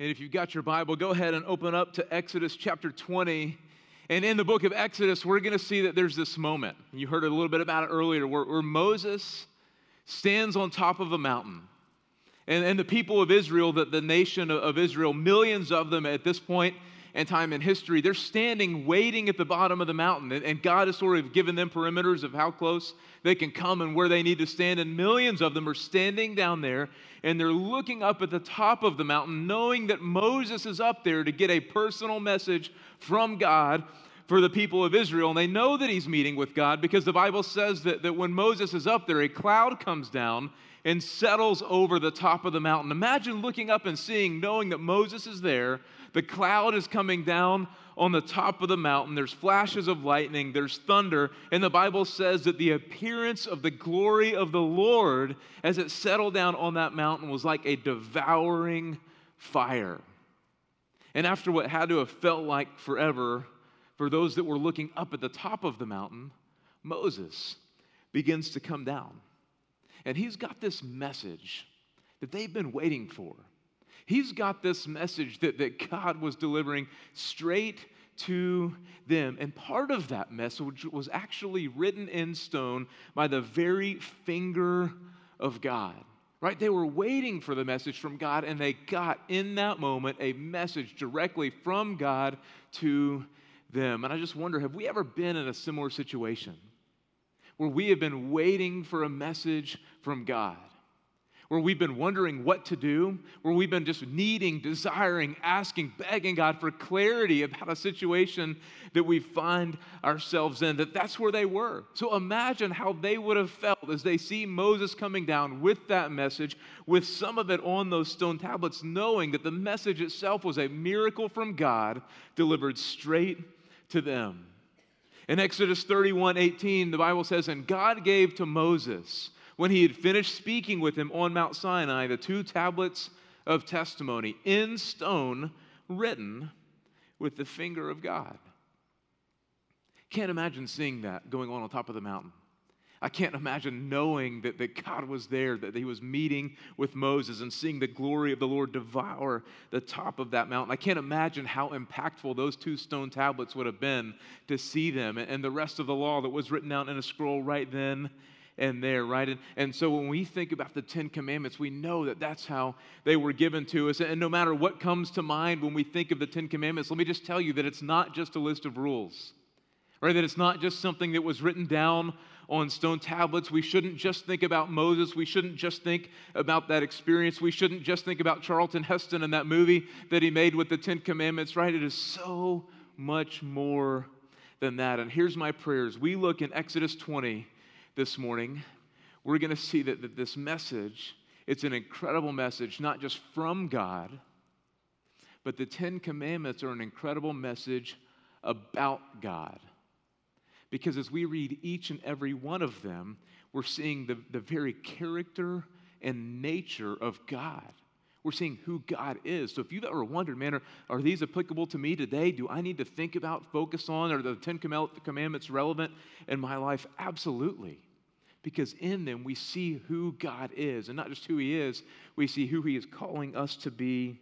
And if you've got your Bible, go ahead and open up to Exodus chapter 20. And in the book of Exodus, we're going to see that there's this moment. You heard a little bit about it earlier, where, where Moses stands on top of a mountain. And, and the people of Israel, the, the nation of Israel, millions of them at this point in time in history, they're standing waiting at the bottom of the mountain. And, and God has sort of given them perimeters of how close they can come and where they need to stand. And millions of them are standing down there and they're looking up at the top of the mountain, knowing that Moses is up there to get a personal message from God for the people of Israel. And they know that he's meeting with God because the Bible says that, that when Moses is up there, a cloud comes down and settles over the top of the mountain. Imagine looking up and seeing, knowing that Moses is there, the cloud is coming down on the top of the mountain. There's flashes of lightning, there's thunder, and the Bible says that the appearance of the glory of the Lord as it settled down on that mountain was like a devouring fire. And after what had to have felt like forever for those that were looking up at the top of the mountain, Moses begins to come down. And he's got this message that they've been waiting for. He's got this message that, that God was delivering straight to them. And part of that message was actually written in stone by the very finger of God. Right? They were waiting for the message from God, and they got in that moment a message directly from God to them. And I just wonder have we ever been in a similar situation where we have been waiting for a message from God? Where we've been wondering what to do, where we've been just needing, desiring, asking, begging God for clarity about a situation that we find ourselves in, that that's where they were. So imagine how they would have felt as they see Moses coming down with that message, with some of it on those stone tablets, knowing that the message itself was a miracle from God delivered straight to them. In Exodus 31 18, the Bible says, And God gave to Moses when he had finished speaking with him on Mount Sinai the two tablets of testimony in stone written with the finger of God. Can't imagine seeing that going on on top of the mountain. I can't imagine knowing that, that God was there, that he was meeting with Moses and seeing the glory of the Lord devour the top of that mountain. I can't imagine how impactful those two stone tablets would have been to see them and the rest of the law that was written down in a scroll right then and there, right? And, and so when we think about the Ten Commandments, we know that that's how they were given to us. And no matter what comes to mind when we think of the Ten Commandments, let me just tell you that it's not just a list of rules, right? That it's not just something that was written down on stone tablets. We shouldn't just think about Moses. We shouldn't just think about that experience. We shouldn't just think about Charlton Heston and that movie that he made with the Ten Commandments, right? It is so much more than that. And here's my prayers. We look in Exodus 20 this morning, we're going to see that, that this message, it's an incredible message, not just from God, but the Ten Commandments are an incredible message about God. Because as we read each and every one of them, we're seeing the, the very character and nature of God. We're seeing who God is. So if you've ever wondered, man, are, are these applicable to me today? Do I need to think about, focus on, are the Ten Commandments relevant in my life? Absolutely. Because in them we see who God is. And not just who He is, we see who He is calling us to be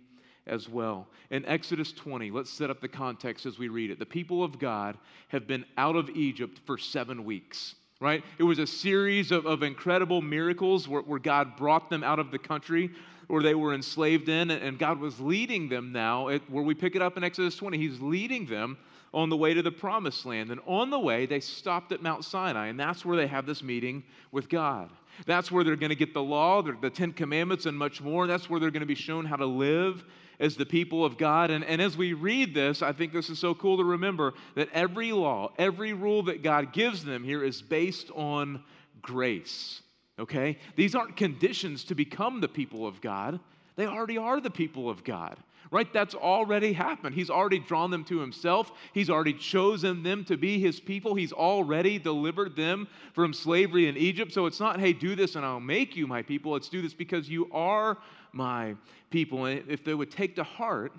as well. In Exodus 20, let's set up the context as we read it. The people of God have been out of Egypt for seven weeks right? It was a series of, of incredible miracles where, where God brought them out of the country where they were enslaved in, and God was leading them now, at, where we pick it up in Exodus 20, He's leading them on the way to the promised land. And on the way, they stopped at Mount Sinai, and that's where they have this meeting with God. That's where they're going to get the law, the Ten Commandments, and much more. That's where they're going to be shown how to live as the people of God. And, and as we read this, I think this is so cool to remember that every law, every rule that God gives them here is based on grace okay? These aren't conditions to become the people of God. They already are the people of God, right? That's already happened. He's already drawn them to Himself. He's already chosen them to be His people. He's already delivered them from slavery in Egypt. So it's not, hey, do this and I'll make you my people. It's do this because you are my people. And if they would take to heart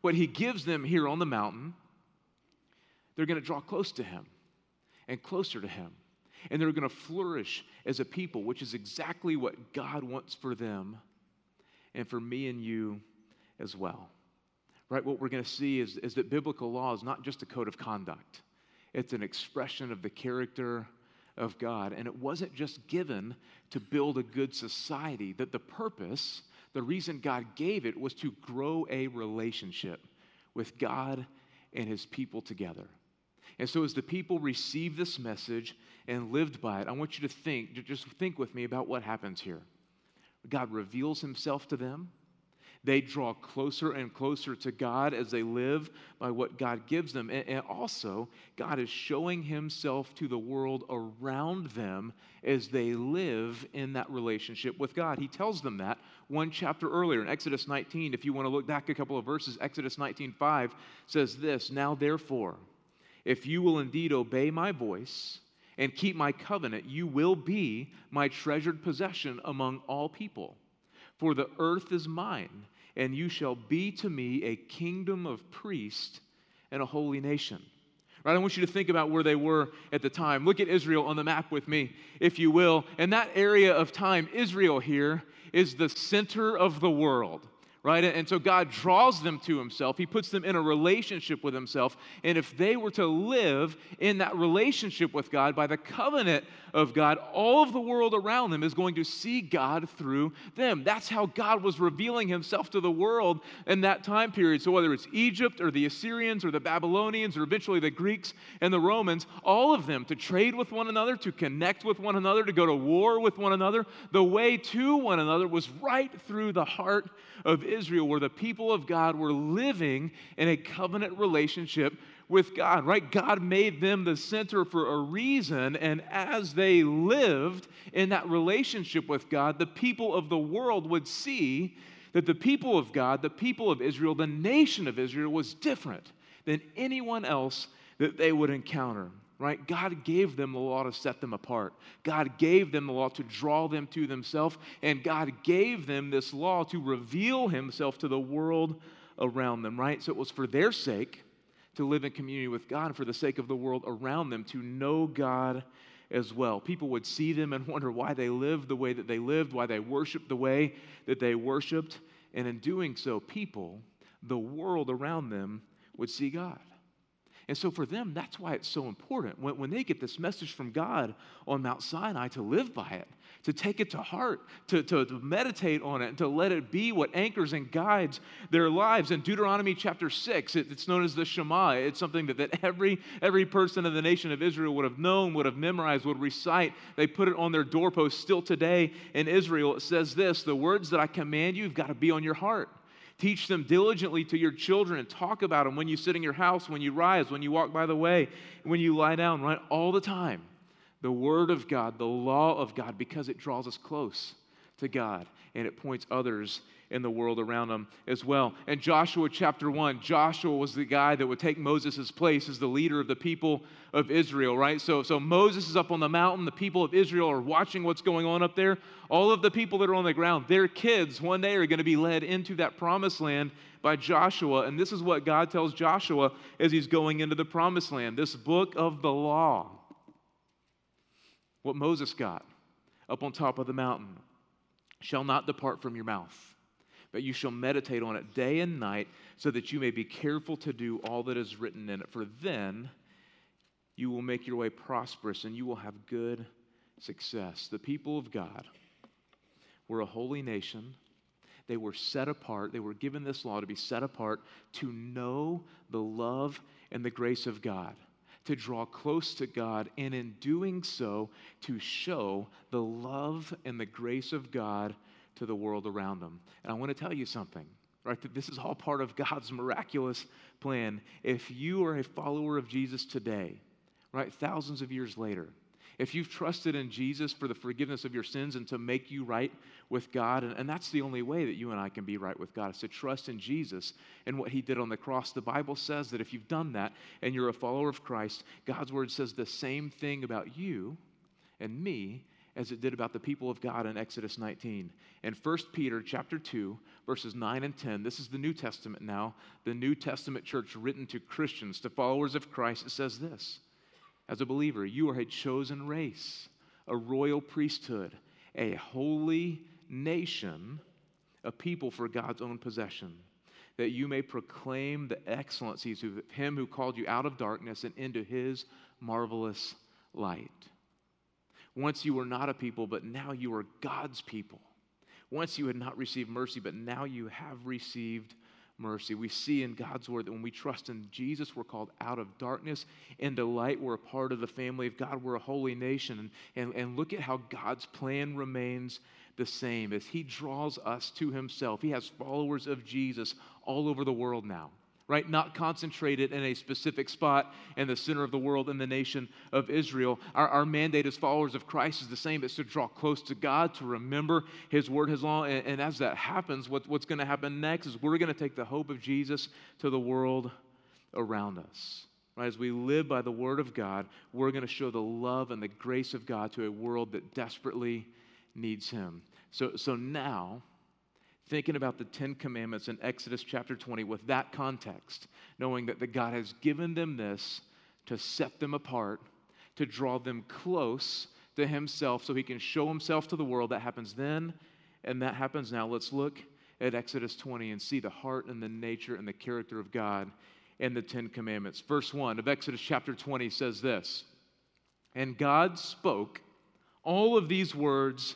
what He gives them here on the mountain, they're going to draw close to Him and closer to Him and they're going to flourish as a people, which is exactly what God wants for them and for me and you as well. right, what we're going to see is, is that biblical law is not just a code of conduct, it's an expression of the character of God. And it wasn't just given to build a good society, that the purpose, the reason God gave it, was to grow a relationship with God and his people together. And so, as the people received this message and lived by it, I want you to think, just think with me about what happens here. God reveals himself to them. They draw closer and closer to God as they live by what God gives them. And, also, God is showing himself to the world around them as they live in that relationship with God. He tells them that one chapter earlier in Exodus 19. If you want to look back a couple of verses, Exodus 19:5 says this Now, therefore, if you will indeed obey my voice, and keep my covenant, you will be my treasured possession among all people. For the earth is mine, and you shall be to me a kingdom of priests and a holy nation. Right? I want you to think about where they were at the time. Look at Israel on the map with me, if you will. In that area of time, Israel here is the center of the world right? And so God draws them to Himself. He puts them in a relationship with Himself. And if they were to live in that relationship with God by the covenant of God, all of the world around them is going to see God through them. That's how God was revealing Himself to the world in that time period. So whether it's Egypt or the Assyrians or the Babylonians or eventually the Greeks and the Romans, all of them to trade with one another, to connect with one another, to go to war with one another, the way to one another was right through the heart of Israel, where the people of God were living in a covenant relationship with God, right? God made them the center for a reason. And as they lived in that relationship with God, the people of the world would see that the people of God, the people of Israel, the nation of Israel was different than anyone else that they would encounter right? God gave them the law to set them apart. God gave them the law to draw them to themselves, and God gave them this law to reveal himself to the world around them, right? So it was for their sake to live in community with God and for the sake of the world around them to know God as well. People would see them and wonder why they lived the way that they lived, why they worshiped the way that they worshiped, and in doing so, people, the world around them, would see God. And so for them, that's why it's so important. When, when they get this message from God on Mount Sinai to live by it, to take it to heart, to, to, to, meditate on it, and to let it be what anchors and guides their lives. In Deuteronomy chapter 6, it, it's known as the Shema. It's something that, that every, every person in the nation of Israel would have known, would have memorized, would recite. They put it on their doorposts still today in Israel. It says this The words that I command you have got to be on your heart. Teach them diligently to your children and talk about them when you sit in your house, when you rise, when you walk by the way, when you lie down, right? All the time. The Word of God, the law of God, because it draws us close to God and it points others in the world around them as well. And Joshua chapter 1, Joshua was the guy that would take Moses' place as the leader of the people of Israel, right? So, so Moses is up on the mountain. The people of Israel are watching what's going on up there. All of the people that are on the ground, their kids one day are going to be led into that promised land by Joshua. And this is what God tells Joshua as he's going into the promised land this book of the law. What Moses got up on top of the mountain shall not depart from your mouth but you shall meditate on it day and night, so that you may be careful to do all that is written in it. For then you will make your way prosperous and you will have good success. The people of God were a holy nation. They were set apart. They were given this law to be set apart to know the love and the grace of God, to draw close to God, and in doing so, to show the love and the grace of God to the world around them. And I want to tell you something, right? That this is all part of God's miraculous plan. If you are a follower of Jesus today, right, thousands of years later, if you've trusted in Jesus for the forgiveness of your sins and to make you right with God, and, and, that's the only way that you and I can be right with God, is to trust in Jesus and what He did on the cross. The Bible says that if you've done that and you're a follower of Christ, God's Word says the same thing about you and me as it did about the people of God in Exodus 19. In 1 Peter chapter 2, verses 9 and 10, this is the New Testament now, the New Testament church written to Christians, to followers of Christ, it says this As a believer, you are a chosen race, a royal priesthood, a holy nation, a people for God's own possession that you may proclaim the excellencies of him who called you out of darkness and into his marvelous light. Once you were not a people, but now you are God's people. Once you had not received mercy, but now you have received mercy. We see in God's word that when we trust in Jesus, we're called out of darkness into light. We're a part of the family of God. We're a holy nation. And, and, and look at how God's plan remains the same as He draws us to Himself. He has followers of Jesus all over the world now right? Not concentrated in a specific spot in the center of the world in the nation of Israel. Our, our mandate as followers of Christ is the same. It's to draw close to God, to remember His word, His law. And, and as that happens, what, what's going to happen next is we're going to take the hope of Jesus to the world around us. Right? As we live by the word of God, we're going to show the love and the grace of God to a world that desperately needs Him. So, so now, thinking about the Ten Commandments in Exodus chapter 20 with that context, knowing that, that God has given them this to set them apart, to draw them close to Himself so He can show Himself to the world. That happens then, and that happens now. Let's look at Exodus 20 and see the heart and the nature and the character of God in the Ten Commandments. Verse 1 of Exodus chapter 20 says this And God spoke all of these words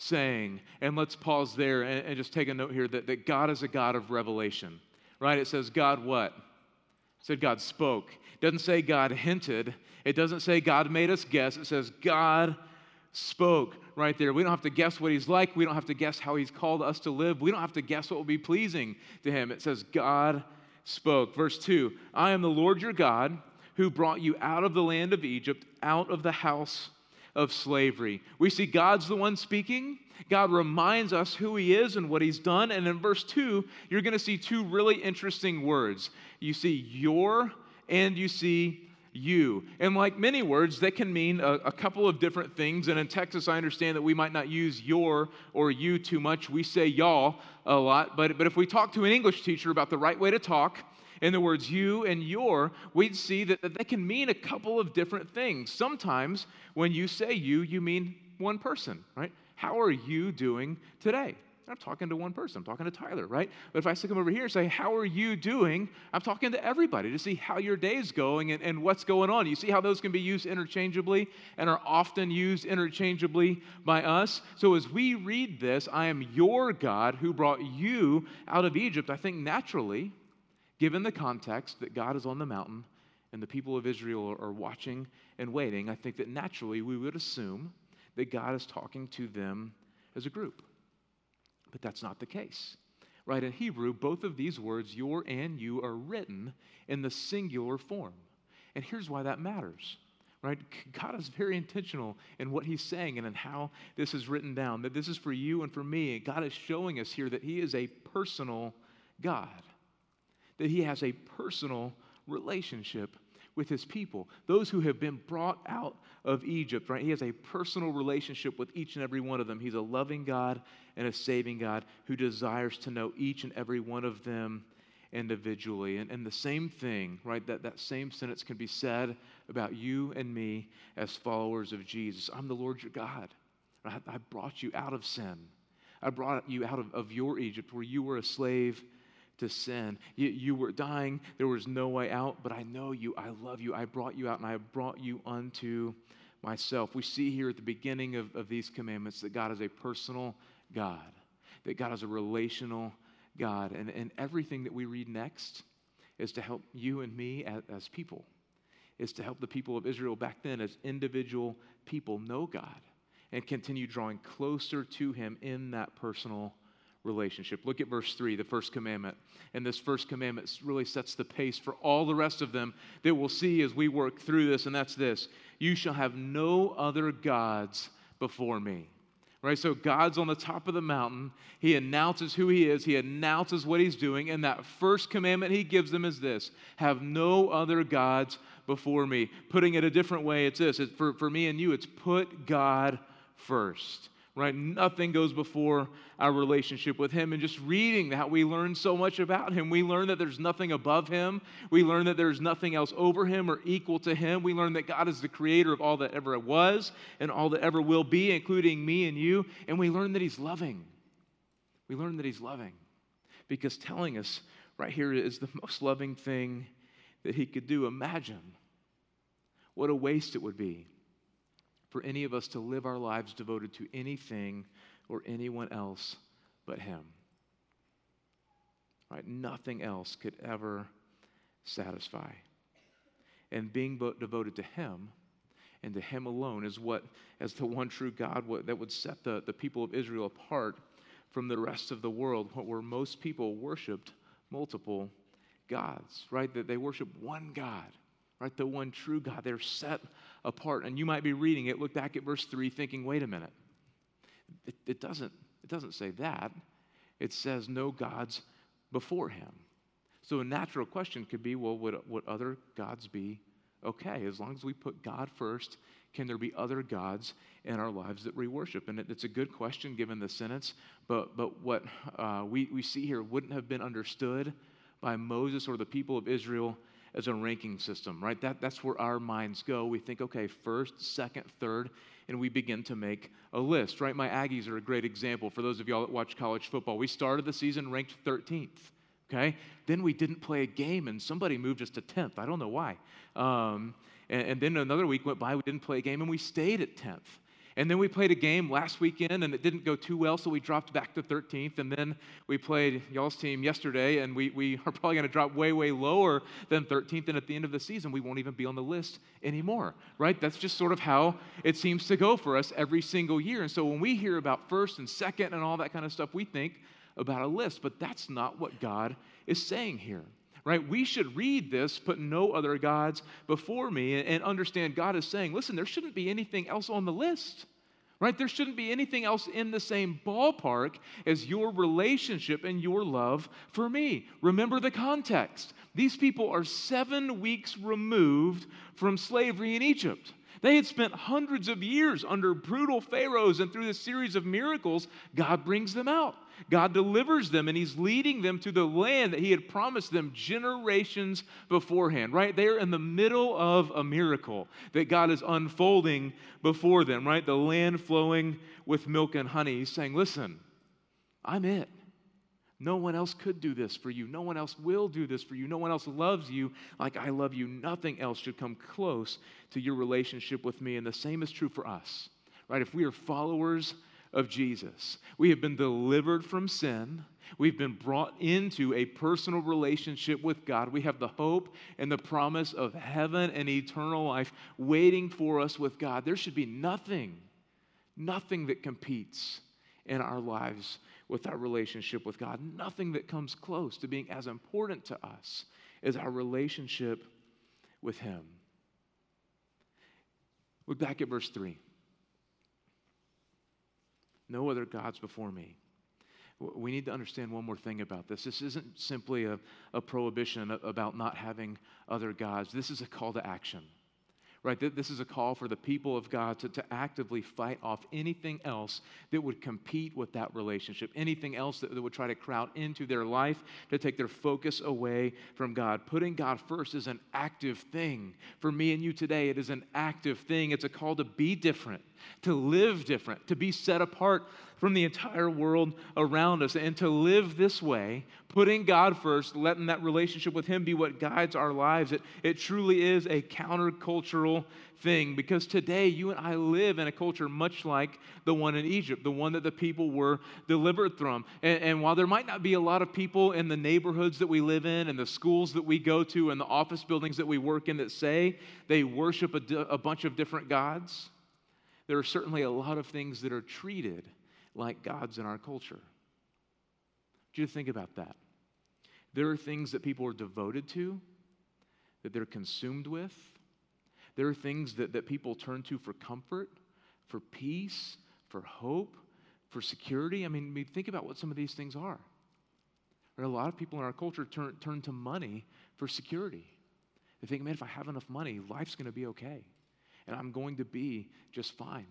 saying. And let's pause there and, and, just take a note here that, that God is a God of revelation, right? It says God what? It said God spoke. It doesn't say God hinted. It doesn't say God made us guess. It says God spoke right there. We don't have to guess what he's like. We don't have to guess how he's called us to live. We don't have to guess what will be pleasing to him. It says God spoke. Verse 2 I am the Lord your God who brought you out of the land of Egypt, out of the house of slavery. We see God's the one speaking. God reminds us who He is and what He's done. And in verse 2, you're going to see two really interesting words. You see your and you see you. And like many words, that can mean a, a, couple of different things. And in Texas, I understand that we might not use your or you too much. We say y'all a lot. But, but if we talk to an English teacher about the right way to talk, in the words you and your, we'd see that, that they can mean a couple of different things. Sometimes when you say you, you mean one person, right? How are you doing today? I'm talking to one person. I'm talking to Tyler, right? But if I stick him over here and say, How are you doing? I'm talking to everybody to see how your day's going and, and what's going on. You see how those can be used interchangeably and are often used interchangeably by us? So as we read this, I am your God who brought you out of Egypt. I think naturally given the context that God is on the mountain and the people of Israel are watching and waiting, I think that naturally we would assume that God is talking to them as a group. But that's not the case. Right? In Hebrew, both of these words, your and you, are written in the singular form. And here's why that matters. Right? God is very intentional in what he's saying and in how this is written down, that this is for you and for me. God is showing us here that he is a personal God that he has a personal relationship with his people, those who have been brought out of Egypt, right? He has a personal relationship with each and every one of them. He's a loving God and a saving God who desires to know each and every one of them individually. And, and the same thing, right? That, that same sentence can be said about you and me as followers of Jesus. I'm the Lord your God. I, brought you out of sin. I brought you out of, of your Egypt where you were a slave to sin. You, you were dying, there was no way out, but I know you, I love you, I brought you out, and I brought you unto myself. We see here at the beginning of, of these commandments that God is a personal God, that God is a relational God. And, and everything that we read next is to help you and me as, as people, is to help the people of Israel back then as individual people know God and continue drawing closer to Him in that personal relationship. Look at verse 3, the first commandment. And this first commandment really sets the pace for all the rest of them that we'll see as we work through this, and that's this You shall have no other gods before me. Right? So God's on the top of the mountain. He announces who He is, He announces what He's doing, and that first commandment He gives them is this Have no other gods before me. Putting it a different way, it's this for, for me and you, it's put God first right? Nothing goes before our relationship with Him. And just reading that, we learn so much about Him. We learn that there's nothing above Him. We learn that there's nothing else over Him or equal to Him. We learn that God is the creator of all that ever was and all that ever will be, including me and you. And we learn that He's loving. We learn that He's loving because telling us right here is the most loving thing that he could do. Imagine what a waste it would be for any of us to live our lives devoted to anything or anyone else but him. Right? Nothing else could ever satisfy. And being devoted to him and to him alone is what, as the one true God, what, that would set the, the people of Israel apart from the rest of the world, What where most people worshiped multiple gods, right? That they worship one God, right? The one true God. They're set apart. And you might be reading it, look back at verse 3, thinking, wait a minute. It, it doesn't, it doesn't say that. It says no gods before him. So a natural question could be well, would, would other gods be okay? As long as we put God first, can there be other gods in our lives that we worship? And it, it's a good question given the sentence, but, but what uh, we, we see here wouldn't have been understood by Moses or the people of Israel as a ranking system, right? That, that's where our minds go. We think, okay, first, second, third, and we begin to make a list, right? My Aggies are a great example for those of y'all that watch college football. We started the season ranked 13th, okay? Then we didn't play a game, and somebody moved us to 10th. I don't know why. Um, and, and then another week went by, we didn't play a game, and we stayed at 10th. And then we played a game last weekend and it didn't go too well, so we dropped back to 13th. And then we played y'all's team yesterday and we, we are probably going to drop way, way lower than 13th. And at the end of the season, we won't even be on the list anymore, right? That's just sort of how it seems to go for us every single year. And so when we hear about first and second and all that kind of stuff, we think about a list, but that's not what God is saying here right? We should read this, put no other gods before me, and understand God is saying, listen, there shouldn't be anything else on the list, right? There shouldn't be anything else in the same ballpark as your relationship and your love for me. Remember the context. These people are seven weeks removed from slavery in Egypt. They had spent hundreds of years under brutal pharaohs, and through this series of miracles, God brings them out. God delivers them, and He's leading them to the land that He had promised them generations beforehand, right? They're in the middle of a miracle that God is unfolding before them, right? The land flowing with milk and honey. He's saying, Listen, I'm it. No one else could do this for you. No one else will do this for you. No one else loves you like I love you. Nothing else should come close to your relationship with me. And the same is true for us, right? If we are followers of Jesus, we have been delivered from sin. We've been brought into a personal relationship with God. We have the hope and the promise of heaven and eternal life waiting for us with God. There should be nothing, nothing that competes in our lives with our relationship with God. Nothing that comes close to being as important to us as our relationship with Him. Look back at verse 3. No other gods before me. We need to understand one more thing about this. This isn't simply a, a prohibition about not having other gods, this is a call to action right? This is a call for the people of God to, to actively fight off anything else that would compete with that relationship, anything else that, that would try to crowd into their life to take their focus away from God. Putting God first is an active thing. For me and you today, it is an active thing. It's a call to be different, to live different, to be set apart from the entire world around us. And to live this way, putting God first, letting that relationship with Him be what guides our lives, it, it truly is a countercultural thing because today you and I live in a culture much like the one in Egypt, the one that the people were delivered from. And, and, while there might not be a lot of people in the neighborhoods that we live in and the schools that we go to and the office buildings that we work in that say they worship a, a bunch of different gods, there are certainly a lot of things that are treated like gods in our culture. Do you think about that? There are things that people are devoted to, that they're consumed with. There are things that, that people turn to for comfort, for peace, for hope, for security. I mean, think about what some of these things are. A lot of people in our culture turn, turn to money for security. They think, man, if I have enough money, life's going to be okay, and I'm going to be just fine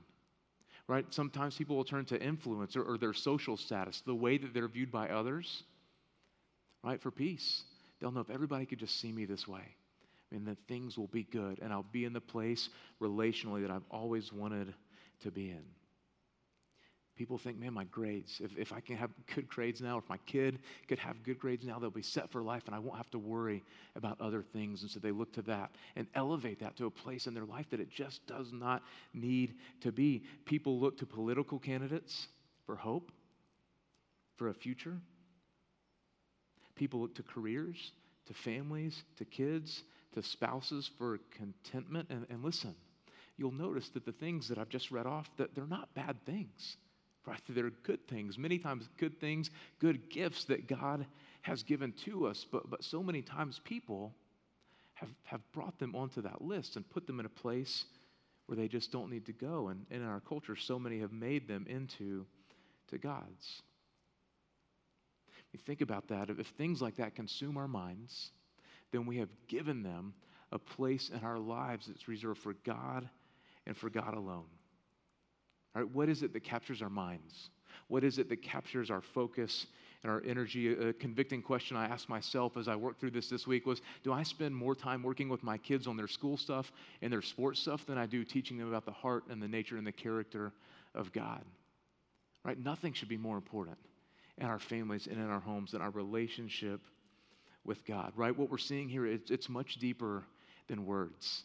right? Sometimes people will turn to influence or, or their social status, the way that they're viewed by others, right? For peace. They'll know if everybody could just see me this way, I mean, then things will be good and I'll be in the place relationally that I've always wanted to be in. People think, man, my grades, if, if I can have good grades now, if my kid could have good grades now, they'll be set for life and I won't have to worry about other things. And so they look to that and elevate that to a place in their life that it just does not need to be. People look to political candidates for hope, for a future. People look to careers, to families, to kids, to spouses for contentment. And, and listen, you'll notice that the things that I've just read off, that they're not bad things. Right? They're good things, many times good things, good gifts that God has given to us. But, but so many times people have, have brought them onto that list and put them in a place where they just don't need to go. And, and in our culture, so many have made them into to gods. You think about that. If things like that consume our minds, then we have given them a place in our lives that's reserved for God and for God alone. Right, what is it that captures our minds? What is it that captures our focus and our energy? A convicting question I asked myself as I worked through this this week was Do I spend more time working with my kids on their school stuff and their sports stuff than I do teaching them about the heart and the nature and the character of God? Right? Nothing should be more important in our families and in our homes than our relationship with God, right? What we're seeing here, it's, it's much deeper than words.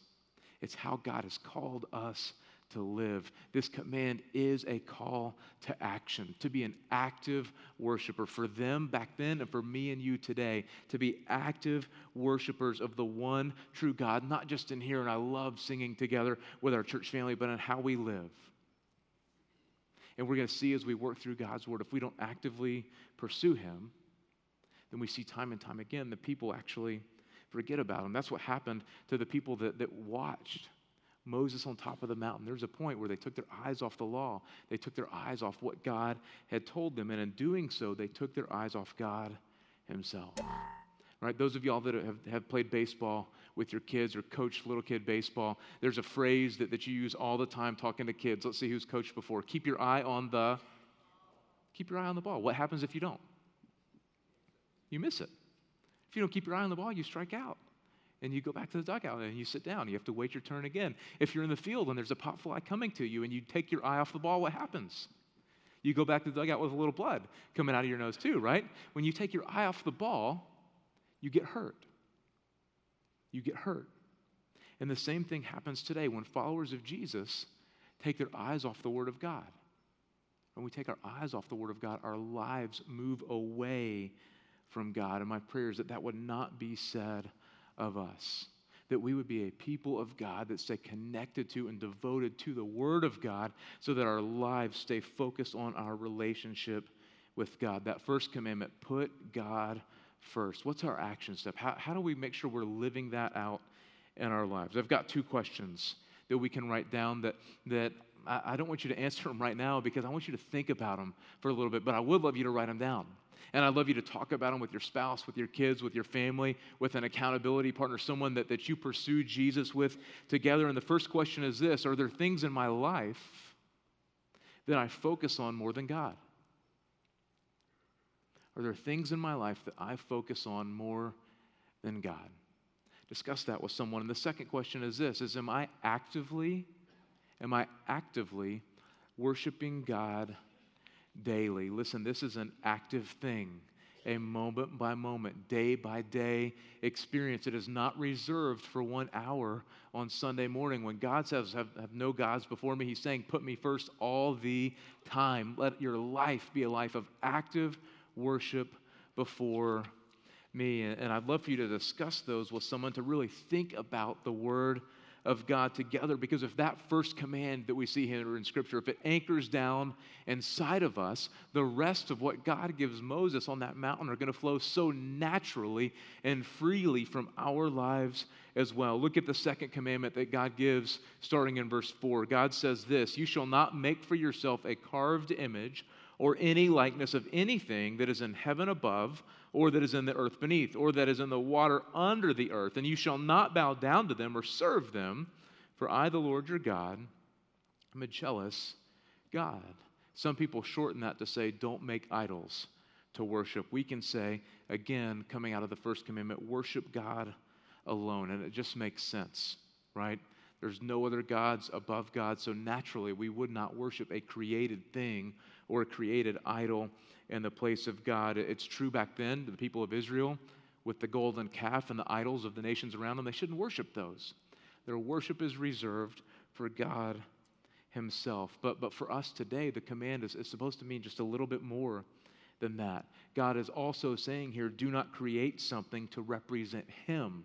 It's how God has called us to live. This command is a call to action, to be an active worshiper. For them back then, and for me and you today, to be active worshipers of the one true God, not just in here, and I love singing together with our church family, but in how we live. And we're going to see as we work through God's word, if we don't actively pursue Him, then we see time and time again that people actually forget about Him. That's what happened to the people that, that watched Moses on top of the mountain. There's a point where they took their eyes off the law. They took their eyes off what God had told them. And in doing so, they took their eyes off God Himself. Right? Those of y'all that have, have played baseball with your kids or coached little kid baseball, there's a phrase that, that you use all the time talking to kids. Let's see who's coached before. Keep your eye on the keep your eye on the ball. What happens if you don't? You miss it. If you don't keep your eye on the ball, you strike out and you go back to the dugout and you sit down. You have to wait your turn again. If you're in the field and there's a pop fly coming to you and you take your eye off the ball, what happens? You go back to the dugout with a little blood coming out of your nose, too, right? When you take your eye off the ball, you get hurt. You get hurt. And the same thing happens today when followers of Jesus take their eyes off the Word of God. When we take our eyes off the Word of God, our lives move away from God. And my prayer is that that would not be said of us. That we would be a people of God that stay connected to and devoted to the Word of God so that our lives stay focused on our relationship with God. That first commandment put God first. What's our action step? How, how do we make sure we're living that out in our lives? I've got two questions that we can write down that, that I, I don't want you to answer them right now because I want you to think about them for a little bit, but I would love you to write them down. And I'd love you to talk about them with your spouse, with your kids, with your family, with an accountability partner, someone that, that you pursue Jesus with together. And the first question is this Are there things in my life that I focus on more than God? Are there things in my life that I focus on more than God? Discuss that with someone. And the second question is this is am I actively am I actively worshiping God daily. Listen, this is an active thing, a moment by moment, day by day experience. It is not reserved for one hour on Sunday morning. When God says, have, have no gods before me, He's saying, Put me first all the time. Let your life be a life of active worship before me. And I'd love for you to discuss those with someone to really think about the Word of God together because if that first command that we see here in Scripture, if it anchors down inside of us, the rest of what God gives Moses on that mountain are going to flow so naturally and freely from our lives as well. Look at the second commandment that God gives starting in verse 4. God says this You shall not make for yourself a carved image or any likeness of anything that is in heaven above or that is in the earth beneath, or that is in the water under the earth, and you shall not bow down to them or serve them, for I, the Lord your God, am a jealous God. Some people shorten that to say, don't make idols to worship. We can say, again, coming out of the first commandment, worship God alone. And it just makes sense, right? There's no other gods above God. So naturally, we would not worship a created thing or a created idol in the place of God. It's true back then, the people of Israel, with the golden calf and the idols of the nations around them, they shouldn't worship those. Their worship is reserved for God Himself. But, but for us today, the command is, is supposed to mean just a little bit more than that. God is also saying here do not create something to represent Him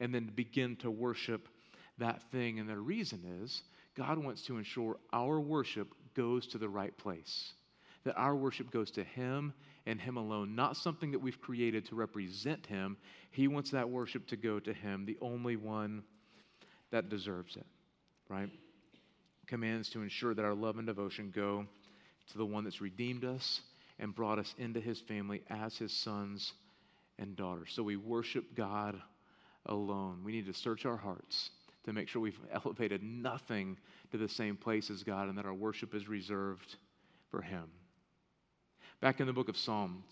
and then begin to worship that thing. And the reason is God wants to ensure our worship goes to the right place, that our worship goes to Him and Him alone, not something that we've created to represent Him. He wants that worship to go to Him, the only one that deserves it, right? Commands to ensure that our love and devotion go to the one that's redeemed us and brought us into His family as His sons and daughters. So we worship God alone. We need to search our hearts to make sure we've elevated nothing to the same place as God and that our worship is reserved for Him. Back in the book of Psalms,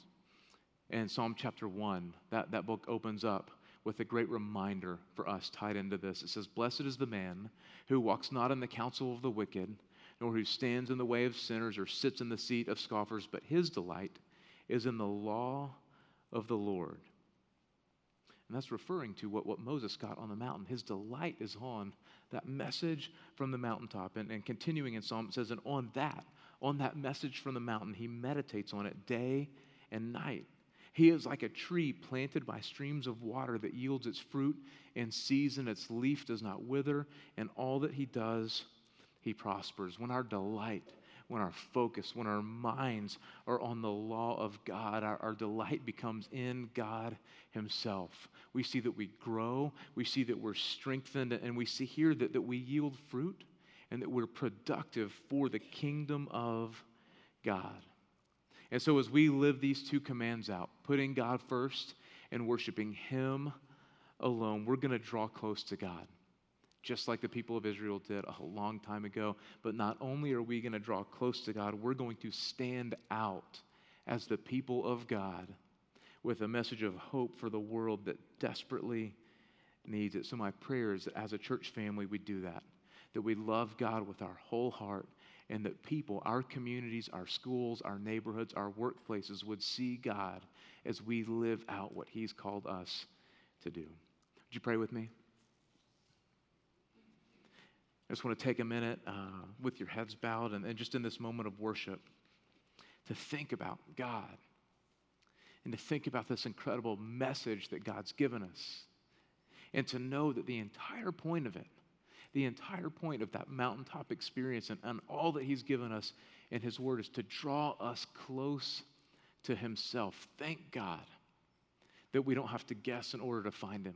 in Psalm chapter 1, that, that book opens up with a great reminder for us tied into this. It says, Blessed is the man who walks not in the counsel of the wicked, nor who stands in the way of sinners or sits in the seat of scoffers, but his delight is in the law of the Lord. And that's referring to what, what Moses got on the mountain. His delight is on that message from the mountaintop. And, and continuing in Psalm, it says, and on that, on that message from the mountain, he meditates on it day and night. He is like a tree planted by streams of water that yields its fruit in season, its leaf does not wither, and all that he does, he prospers. When our delight when our focus, when our minds are on the law of God, our, our delight becomes in God Himself. We see that we grow, we see that we're strengthened, and we see here that, that we yield fruit and that we're productive for the kingdom of God. And so, as we live these two commands out, putting God first and worshiping Him alone, we're going to draw close to God just like the people of Israel did a long time ago. But not only are we going to draw close to God, we're going to stand out as the people of God with a message of hope for the world that desperately needs it. So, my prayer is that as a church family, we do that, that we love God with our whole heart, and that people, our communities, our schools, our neighborhoods, our workplaces would see God as we live out what He's called us to do. Would you pray with me? I just want to take a minute uh, with your heads bowed and, and just in this moment of worship to think about God and to think about this incredible message that God's given us and to know that the entire point of it, the entire point of that mountaintop experience and, and all that He's given us in His Word is to draw us close to Himself. Thank God that we don't have to guess in order to find Him.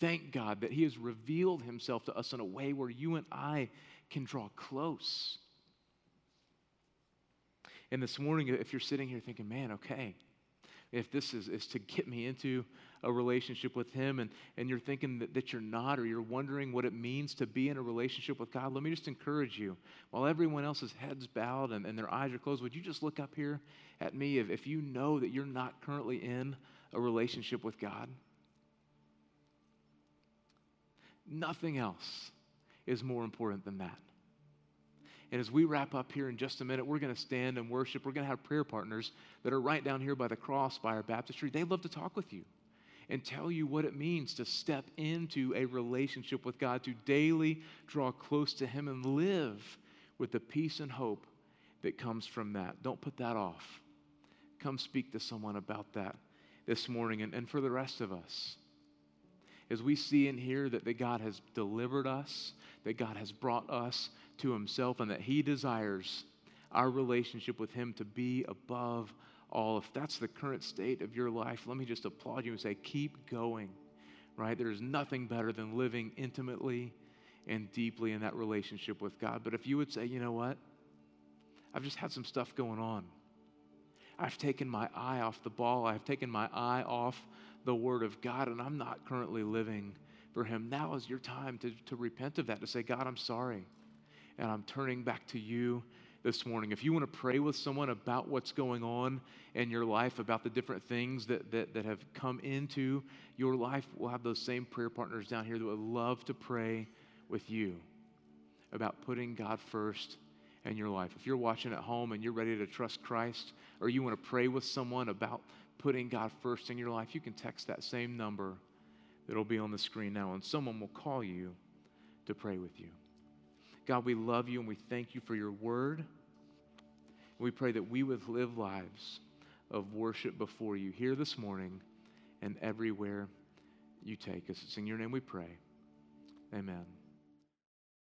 Thank God that He has revealed Himself to us in a way where you and I can draw close. And this morning, if you're sitting here thinking, man, okay, if this is, is to get me into a relationship with Him and, and you're thinking that, that you're not, or you're wondering what it means to be in a relationship with God, let me just encourage you. While everyone else's heads bowed and, and their eyes are closed, would you just look up here at me if, if you know that you're not currently in a relationship with God? Nothing else is more important than that. And as we wrap up here in just a minute, we're going to stand and worship. We're going to have prayer partners that are right down here by the cross, by our baptistry. They'd love to talk with you and tell you what it means to step into a relationship with God, to daily draw close to Him and live with the peace and hope that comes from that. Don't put that off. Come speak to someone about that this morning. And, and for the rest of us, as we see and hear that, that God has delivered us, that God has brought us to Himself, and that He desires our relationship with Him to be above all. If that's the current state of your life, let me just applaud you and say, keep going, right? There's nothing better than living intimately and deeply in that relationship with God. But if you would say, you know what? I've just had some stuff going on. I've taken my eye off the ball. I've taken my eye off the Word of God and I'm not currently living for Him, now is your time to, to repent of that, to say, God, I'm sorry. And I'm turning back to you this morning. If you want to pray with someone about what's going on in your life, about the different things that, that, that have come into your life, we'll have those same prayer partners down here that would love to pray with you about putting God first in your life. If you're watching at home and you're ready to trust Christ, or you want to pray with someone about putting God first in your life, you can text that same number that'll be on the screen now, and someone will call you to pray with you. God, we love you and we thank you for your word. We pray that we would live lives of worship before you here this morning and everywhere you take us. It's in your name we pray. Amen.